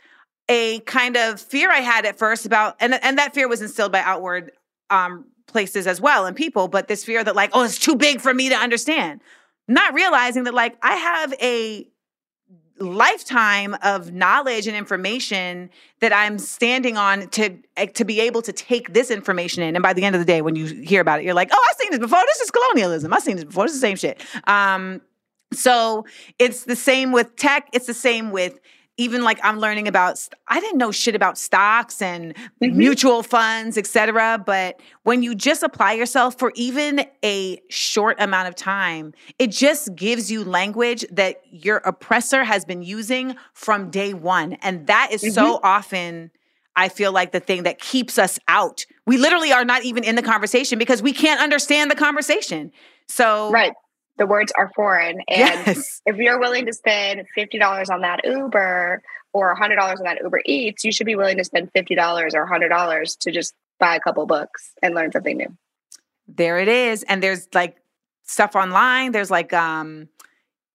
a kind of fear I had at first about, and and that fear was instilled by outward um, places as well and people, but this fear that like, oh, it's too big for me to understand. Not realizing that like I have a lifetime of knowledge and information that I'm standing on to eh, to be able to take this information in. And by the end of the day, when you hear about it, you're like, oh, I've seen this before. This is colonialism. I've seen this before. It's the same shit. Um, so it's the same with tech. It's the same with even like I'm learning about. I didn't know shit about stocks and mm-hmm. mutual funds, etc. But when you just apply yourself for even a short amount of time, it just gives you language that your oppressor has been using from day one, and that is so mm-hmm. often. I feel like the thing that keeps us out. We literally are not even in the conversation because we can't understand the conversation. So Right. The words are foreign. And Yes. if you're willing to spend $50 on that Uber or $100 on that Uber Eats, you should be willing to spend $50 or $100 to just buy a couple books and learn something new. there it is and there's like stuff online there's like um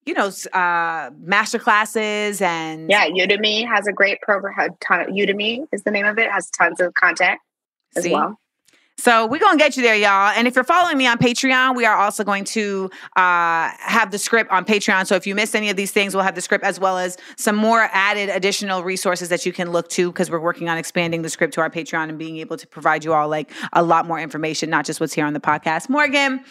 you know uh master classes and Yeah, Udemy has a great program. Ton of, Udemy is the name of it. Has tons of content as See? well. So we're gonna get you there, y'all. And if you're following me on Patreon, we are also going to uh, have the script on Patreon. So if you miss any of these things, we'll have the script as well as some more added additional resources that you can look to because we're working on expanding the script to our Patreon and being able to provide you all like a lot more information, not just what's here on the podcast. Morgan,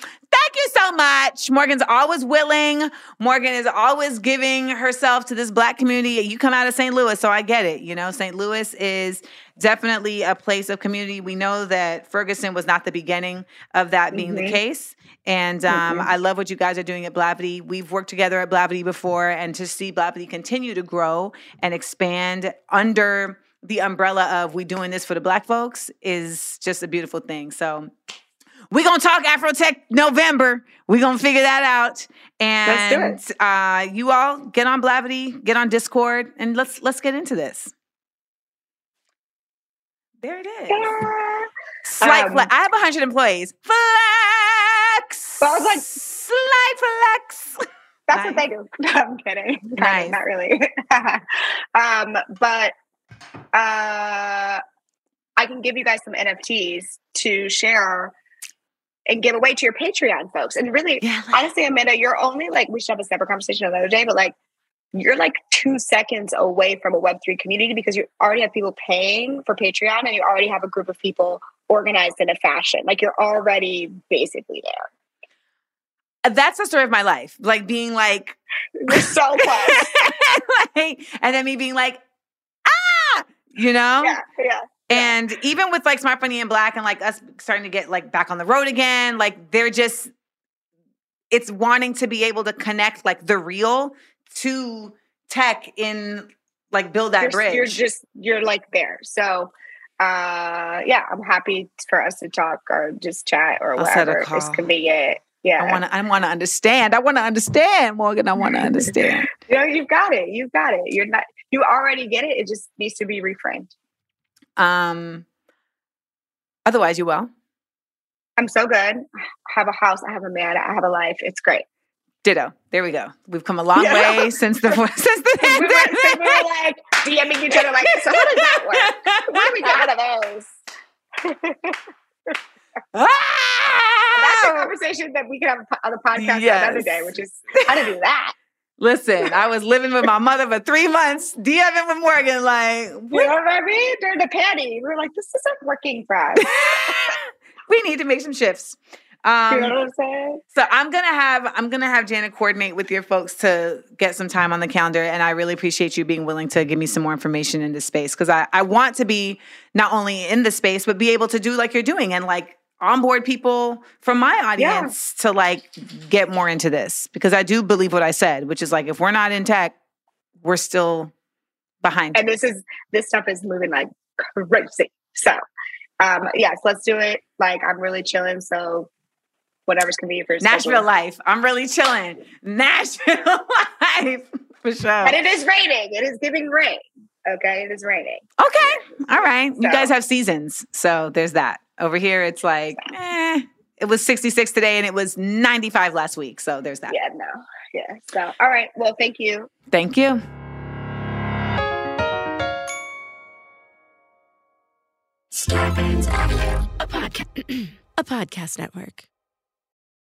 you so much. Morgan's always willing. Morgan is always giving herself to this black community. You come out of St. Louis, so I get it. You know, St. Louis is definitely a place of community. We know that Ferguson was not the beginning of that being the Mhm. case. And um, I love what you guys are doing at Blavity. We've worked together at Blavity before, and to see Blavity continue to grow and expand under the umbrella of we doing this for the black folks is just a beautiful thing. So we're gonna talk Afrotech November. We're gonna figure that out. And Let's uh you all get on Blavity, get on Discord, and let's let's get into this. There it is. Yeah. Slight Um, flex. I have 100 employees. Flex. Well, I was like- slight flex. That's Nice. what they do. No, I'm kidding. Kind of, Nice. Not really. um, but uh, I can give you guys some NFTs to share and give away to your Patreon folks. And really, Yeah. honestly, Amanda, you're only like, we should have a separate conversation another day, but like, you're like two seconds away from a Web3 community because you already have people paying for Patreon and you already have a group of people organized in a fashion. Like, you're already basically there. That's the story of my life. Like being like, You're so close. like, and then me being like, ah, you know? yeah, yeah. And even with like Smart Funny and Black and like us starting to get like back on the road again, like they're just, it's wanting to be able to connect like the real to tech in like build that you're, bridge. You're just you're like there. So uh yeah, I'm happy for us to talk or just chat or I'll whatever is call. convenient. Yeah. I want to. I want to understand. I want to understand, Morgan. I want to understand. you know, you've got it. You've got it. You're not you already get it. It just needs to be reframed. Um. Otherwise, you well. I'm so good. I have a house, I have a man, I have a life. It's great. Ditto. There we go. We've come a long Yeah. way since the since the we, were, so we were like DMing each other like, so how does that work? Where do we get out of those? That's a Ah! conversation that we could have on the podcast Yes. another day, which is how to do that. Listen, I was living with my mother for three months, DMing with Morgan. Like, You know what I mean? During the panty, we were like, this isn't working for us. we need to make some shifts. Um, you know what I'm saying? So I'm gonna have I'm gonna have Janet coordinate with your folks to get some time on the calendar, and I really appreciate you being willing to give me some more information in this space because I I want to be not only in the space but be able to do like you're doing and like onboard people from my audience to like get more into this because I do believe what I said, which is like if we're not in tech, we're still behind. And this is this stuff is moving like crazy. So um yes, let's do it. Like I'm really chilling. So whatever's convenient for your Nashville schedule. life. I'm really chilling. Nashville life for sure. And it is raining. It is giving rain. Okay. It is raining. Okay. All right. You guys have seasons. So there's that. Over here, it's like, eh. It was 66 today and it was 95 last week. So there's that. Yeah, no. Yeah. So all right. Well, thank you. Thank you. a, podca- a podcast network.